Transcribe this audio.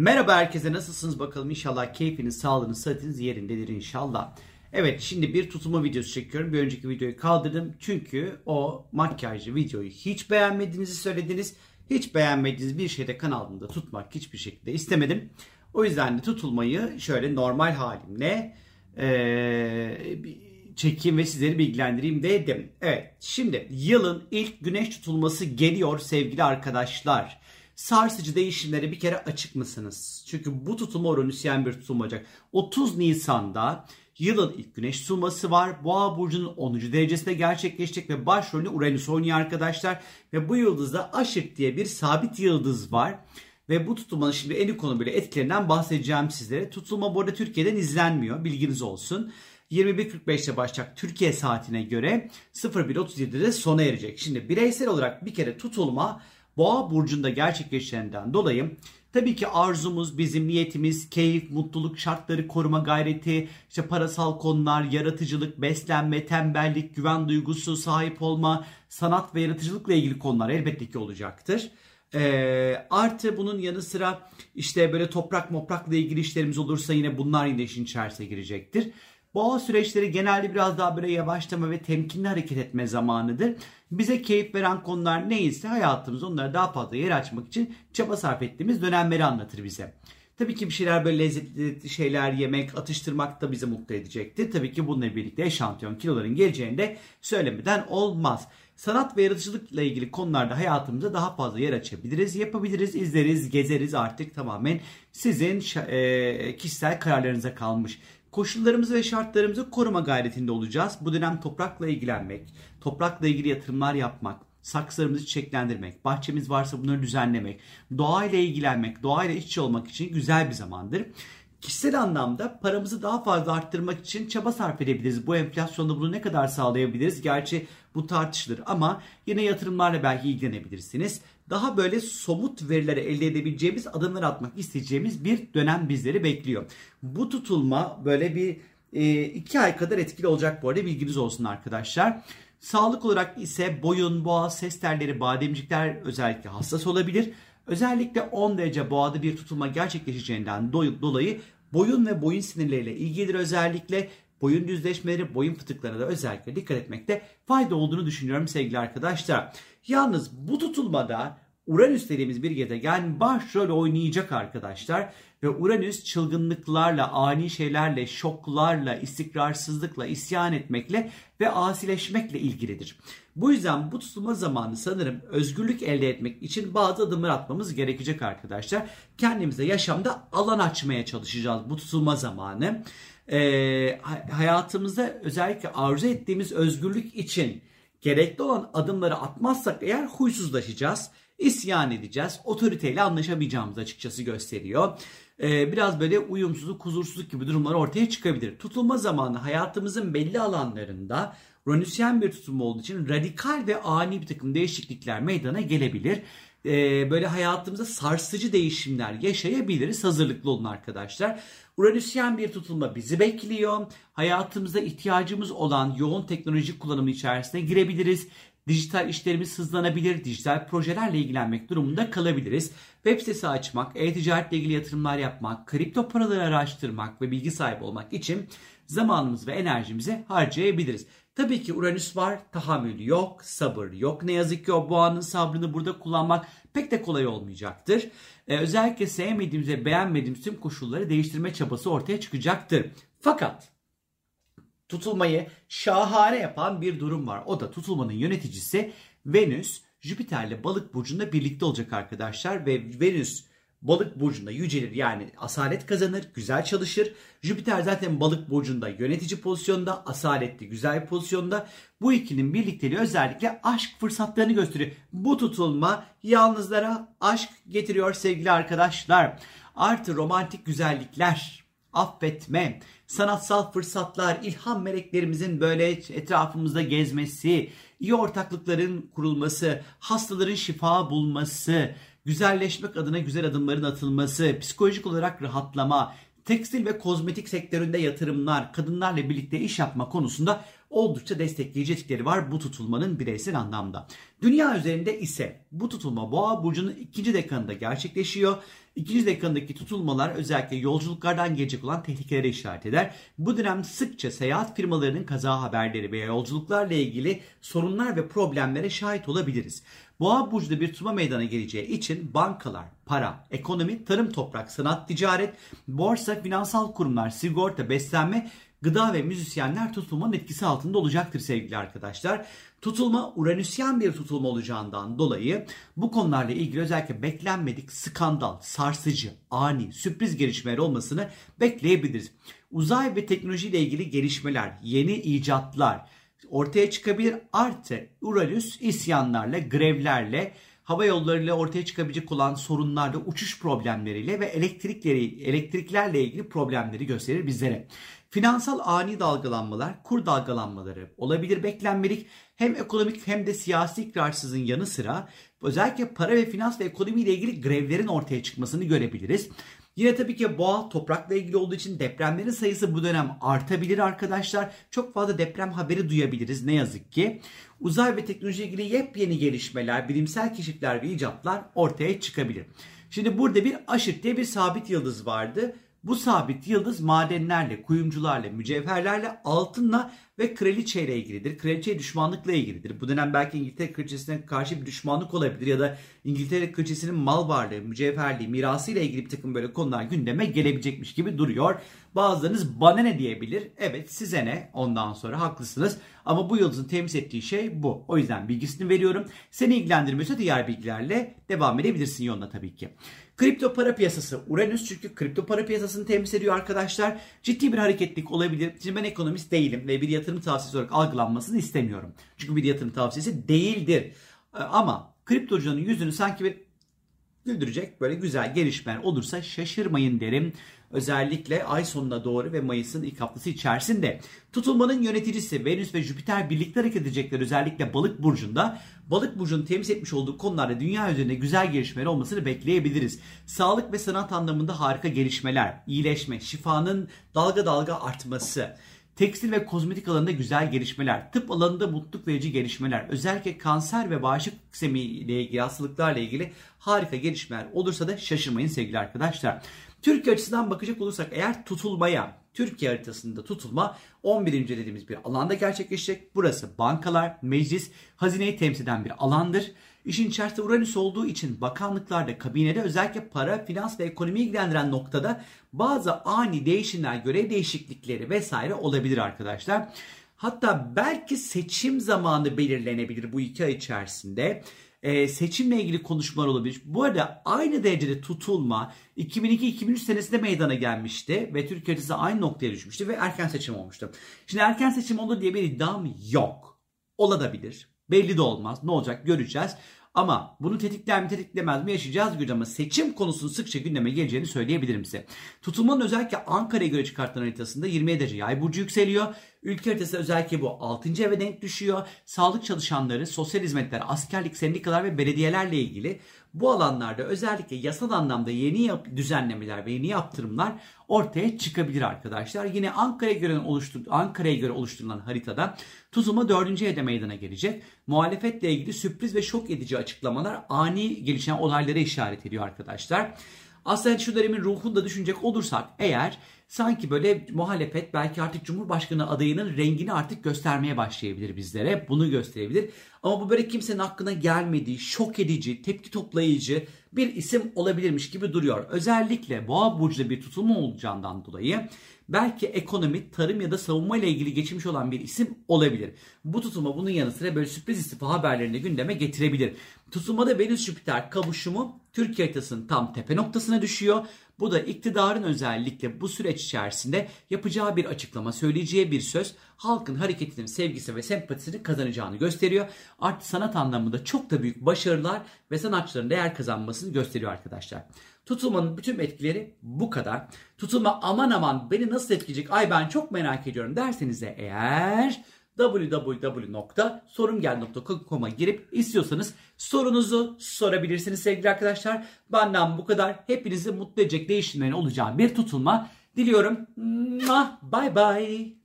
Merhaba herkese nasılsınız bakalım inşallah keyfiniz, sağlığınız, sıhhatiniz yerindedir inşallah. Evet şimdi bir tutulma videosu çekiyorum. Bir önceki videoyu kaldırdım. Çünkü o makyajlı videoyu hiç beğenmediğinizi söylediniz. Hiç beğenmediğiniz bir şeyde kanalımda tutmak hiçbir şekilde istemedim. O yüzden de tutulmayı şöyle normal halimle ee, çekeyim ve sizleri bilgilendireyim dedim. Evet şimdi yılın ilk güneş tutulması geliyor sevgili arkadaşlar sarsıcı değişimlere bir kere açık mısınız? Çünkü bu tutulma Uranüsyen bir tutulma olacak. 30 Nisan'da yılın ilk güneş tutulması var. Boğa burcunun 10. derecesinde gerçekleşecek ve başrolünü Uranüs oynuyor arkadaşlar. Ve bu yıldızda Aşık diye bir sabit yıldız var. Ve bu tutulmanın şimdi en konu böyle etkilerinden bahsedeceğim sizlere. Tutulma bu arada Türkiye'den izlenmiyor. Bilginiz olsun. 21.45'te başlayacak Türkiye saatine göre 01.37'de de sona erecek. Şimdi bireysel olarak bir kere tutulma Boğa burcunda gerçekleşenden dolayı tabii ki arzumuz, bizim niyetimiz, keyif, mutluluk şartları koruma gayreti, işte parasal konular, yaratıcılık, beslenme, tembellik, güven duygusu, sahip olma, sanat ve yaratıcılıkla ilgili konular elbette ki olacaktır. E, artı bunun yanı sıra işte böyle toprak moprakla ilgili işlerimiz olursa yine bunlar yine işin içerisine girecektir. Boğa süreçleri genelde biraz daha böyle yavaşlama ve temkinli hareket etme zamanıdır. Bize keyif veren konular neyse hayatımız onlara daha fazla yer açmak için çaba sarf ettiğimiz dönemleri anlatır bize. Tabii ki bir şeyler böyle lezzetli şeyler yemek, atıştırmak da bizi mutlu edecektir. Tabii ki bununla birlikte eşantiyon kiloların geleceğini de söylemeden olmaz. Sanat ve yaratıcılıkla ilgili konularda hayatımıza daha fazla yer açabiliriz, yapabiliriz, izleriz, gezeriz artık tamamen sizin kişisel kararlarınıza kalmış. Koşullarımızı ve şartlarımızı koruma gayretinde olacağız. Bu dönem toprakla ilgilenmek, toprakla ilgili yatırımlar yapmak, saksılarımızı çiçeklendirmek, bahçemiz varsa bunları düzenlemek, doğayla ilgilenmek, doğayla iç içe olmak için güzel bir zamandır. Kişisel anlamda paramızı daha fazla arttırmak için çaba sarf edebiliriz. Bu enflasyonda bunu ne kadar sağlayabiliriz? Gerçi bu tartışılır ama yine yatırımlarla belki ilgilenebilirsiniz. Daha böyle somut verilere elde edebileceğimiz adımlar atmak isteyeceğimiz bir dönem bizleri bekliyor. Bu tutulma böyle bir e, iki ay kadar etkili olacak bu arada bilginiz olsun arkadaşlar. Sağlık olarak ise boyun, boğaz, ses telleri, bademcikler özellikle hassas olabilir. Özellikle 10 derece boğada bir tutulma gerçekleşeceğinden dolayı boyun ve boyun sinirleriyle ilgilidir özellikle. Boyun düzleşmeleri, boyun fıtıklarına da özellikle dikkat etmekte fayda olduğunu düşünüyorum sevgili arkadaşlar. Yalnız bu tutulmada Uranüs dediğimiz bir gezegen başrol oynayacak arkadaşlar. Ve Uranüs çılgınlıklarla, ani şeylerle, şoklarla, istikrarsızlıkla, isyan etmekle ve asileşmekle ilgilidir. Bu yüzden bu tutulma zamanı sanırım özgürlük elde etmek için bazı adımlar atmamız gerekecek arkadaşlar. Kendimize yaşamda alan açmaya çalışacağız bu tutulma zamanı. Ee, hayatımızda özellikle arzu ettiğimiz özgürlük için gerekli olan adımları atmazsak eğer huysuzlaşacağız isyan edeceğiz. Otoriteyle anlaşamayacağımız açıkçası gösteriyor. Ee, biraz böyle uyumsuzluk, huzursuzluk gibi durumlar ortaya çıkabilir. Tutulma zamanı hayatımızın belli alanlarında Ronüsyen bir tutulma olduğu için radikal ve ani bir takım değişiklikler meydana gelebilir. Ee, böyle hayatımızda sarsıcı değişimler yaşayabiliriz. Hazırlıklı olun arkadaşlar. Uranüsyen bir tutulma bizi bekliyor. Hayatımızda ihtiyacımız olan yoğun teknolojik kullanımı içerisine girebiliriz dijital işlerimiz hızlanabilir, dijital projelerle ilgilenmek durumunda kalabiliriz. Web sitesi açmak, e-ticaretle ilgili yatırımlar yapmak, kripto paraları araştırmak ve bilgi sahibi olmak için zamanımız ve enerjimizi harcayabiliriz. Tabii ki Uranüs var, tahammül yok, sabır yok. Ne yazık ki o boğanın sabrını burada kullanmak pek de kolay olmayacaktır. Ee, özellikle sevmediğimiz ve beğenmediğimiz tüm koşulları değiştirme çabası ortaya çıkacaktır. Fakat tutulmayı şahane yapan bir durum var. O da tutulmanın yöneticisi Venüs Jüpiter'le balık burcunda birlikte olacak arkadaşlar ve Venüs balık burcunda yücelir yani asalet kazanır, güzel çalışır. Jüpiter zaten balık burcunda yönetici pozisyonda, asaletli, güzel pozisyonda. Bu ikinin birlikteliği özellikle aşk fırsatlarını gösteriyor. Bu tutulma yalnızlara aşk getiriyor sevgili arkadaşlar. Artı romantik güzellikler, affetme, sanatsal fırsatlar, ilham meleklerimizin böyle etrafımızda gezmesi, iyi ortaklıkların kurulması, hastaların şifa bulması, güzelleşmek adına güzel adımların atılması, psikolojik olarak rahatlama, tekstil ve kozmetik sektöründe yatırımlar, kadınlarla birlikte iş yapma konusunda oldukça destekleyici etkileri var bu tutulmanın bireysel anlamda. Dünya üzerinde ise bu tutulma boğa burcunun ikinci dekanında gerçekleşiyor. İkinci dekandaki tutulmalar özellikle yolculuklardan gelecek olan tehlikelere işaret eder. Bu dönem sıkça seyahat firmalarının kaza haberleri veya yolculuklarla ilgili sorunlar ve problemlere şahit olabiliriz. Boğa burcunda bir tutulma meydana geleceği için bankalar, para, ekonomi, tarım toprak, sanat, ticaret, borsa, finansal kurumlar, sigorta, beslenme gıda ve müzisyenler tutulmanın etkisi altında olacaktır sevgili arkadaşlar. Tutulma Uranüsyen bir tutulma olacağından dolayı bu konularla ilgili özellikle beklenmedik skandal, sarsıcı, ani, sürpriz gelişmeler olmasını bekleyebiliriz. Uzay ve teknoloji ile ilgili gelişmeler, yeni icatlar ortaya çıkabilir. Artı Uranüs isyanlarla, grevlerle, hava yollarıyla ortaya çıkabilecek olan sorunlarda uçuş problemleriyle ve elektrikleri, elektriklerle ilgili problemleri gösterir bizlere. Finansal ani dalgalanmalar, kur dalgalanmaları olabilir beklenmedik. Hem ekonomik hem de siyasi ikrarsızın yanı sıra özellikle para ve finans ve ekonomi ile ilgili grevlerin ortaya çıkmasını görebiliriz. Yine tabii ki boğa toprakla ilgili olduğu için depremlerin sayısı bu dönem artabilir arkadaşlar. Çok fazla deprem haberi duyabiliriz ne yazık ki. Uzay ve teknoloji ilgili yepyeni gelişmeler, bilimsel keşifler ve icatlar ortaya çıkabilir. Şimdi burada bir aşırt diye bir sabit yıldız vardı. Bu sabit yıldız madenlerle, kuyumcularla, mücevherlerle, altınla ve kraliçeyle ilgilidir. Kraliçeye düşmanlıkla ilgilidir. Bu dönem belki İngiltere kraliçesine karşı bir düşmanlık olabilir ya da İngiltere kraliçesinin mal varlığı, mücevherliği, mirasıyla ilgili bir takım böyle konular gündeme gelebilecekmiş gibi duruyor. Bazılarınız bana ne diyebilir? Evet size ne? Ondan sonra haklısınız. Ama bu yıldızın temsil ettiği şey bu. O yüzden bilgisini veriyorum. Seni ilgilendirmiyorsa diğer bilgilerle devam edebilirsin yoluna tabii ki. Kripto para piyasası Uranüs çünkü kripto para piyasasını temsil ediyor arkadaşlar. Ciddi bir hareketlik olabilir. Şimdi ben ekonomist değilim ve bir yatırım tavsiyesi olarak algılanmasını istemiyorum. Çünkü bir yatırım tavsiyesi değildir. Ama kriptocunun yüzünü sanki bir güldürecek böyle güzel gelişmeler olursa şaşırmayın derim. Özellikle ay sonuna doğru ve Mayıs'ın ilk haftası içerisinde. Tutulmanın yöneticisi Venüs ve Jüpiter birlikte hareket edecekler özellikle balık burcunda. Balık burcunun temsil etmiş olduğu konularda dünya üzerinde güzel gelişmeler olmasını bekleyebiliriz. Sağlık ve sanat anlamında harika gelişmeler, iyileşme, şifanın dalga dalga artması, Tekstil ve kozmetik alanında güzel gelişmeler, tıp alanında mutluluk verici gelişmeler, özellikle kanser ve bağışıklık sistemi ile ilgili hastalıklarla ilgili harika gelişmeler olursa da şaşırmayın sevgili arkadaşlar. Türkiye açısından bakacak olursak eğer tutulmaya, Türkiye haritasında tutulma 11. dediğimiz bir alanda gerçekleşecek. Burası bankalar, meclis, hazineyi temsil eden bir alandır. İşin içerisinde Uranüs olduğu için bakanlıklarda, kabinede özellikle para, finans ve ekonomi ilgilendiren noktada bazı ani değişimler, görev değişiklikleri vesaire olabilir arkadaşlar. Hatta belki seçim zamanı belirlenebilir bu iki ay içerisinde. Ee, seçimle ilgili konuşmalar olabilir. Bu arada aynı derecede tutulma 2002-2003 senesinde meydana gelmişti ve Türkiye haritası aynı noktaya düşmüştü ve erken seçim olmuştu. Şimdi erken seçim olur diye bir iddiam yok. Olabilir. Belli de olmaz. Ne olacak göreceğiz. Ama bunu tetikler mi tetiklemez mi yaşayacağız göreceğiz ama seçim konusunun sıkça gündeme geleceğini söyleyebilirim size. Tutulmanın özellikle Ankara'ya göre çıkartılan haritasında 27 derece yay burcu yükseliyor. Ülke haritası özellikle bu 6. eve denk düşüyor. Sağlık çalışanları, sosyal hizmetler, askerlik, sendikalar ve belediyelerle ilgili bu alanlarda özellikle yasal anlamda yeni yap düzenlemeler ve yeni yaptırımlar ortaya çıkabilir arkadaşlar. Yine Ankara'ya göre oluştur Ankara'ya göre oluşturulan haritada tutulma 4. evde meydana gelecek. Muhalefetle ilgili sürpriz ve şok edici açıklamalar ani gelişen olaylara işaret ediyor arkadaşlar. Aslında şu dönemin ruhunu da düşünecek olursak eğer sanki böyle muhalefet belki artık Cumhurbaşkanı adayının rengini artık göstermeye başlayabilir bizlere. Bunu gösterebilir. Ama bu böyle kimsenin hakkına gelmediği, şok edici, tepki toplayıcı bir isim olabilirmiş gibi duruyor. Özellikle boğa burcuda bir tutulma olacağından dolayı belki ekonomi, tarım ya da savunma ile ilgili geçmiş olan bir isim olabilir. Bu tutulma bunun yanı sıra böyle sürpriz istifa haberlerini gündeme getirebilir. Tutulmada Venüs Jüpiter kavuşumu Türkiye haritasının tam tepe noktasına düşüyor. Bu da iktidarın özellikle bu süreç içerisinde yapacağı bir açıklama, söyleyeceği bir söz halkın hareketinin sevgisi ve sempatisini kazanacağını gösteriyor. Artı sanat anlamında çok da büyük başarılar ve sanatçıların değer kazanmasını gösteriyor arkadaşlar. Tutulmanın bütün etkileri bu kadar. Tutulma aman aman beni nasıl etkileyecek ay ben çok merak ediyorum derseniz de eğer www.sorumgel.com'a girip istiyorsanız sorunuzu sorabilirsiniz sevgili arkadaşlar. Benden bu kadar. Hepinizi mutlu edecek değişimlerin olacağı bir tutulma diliyorum. Bye bye.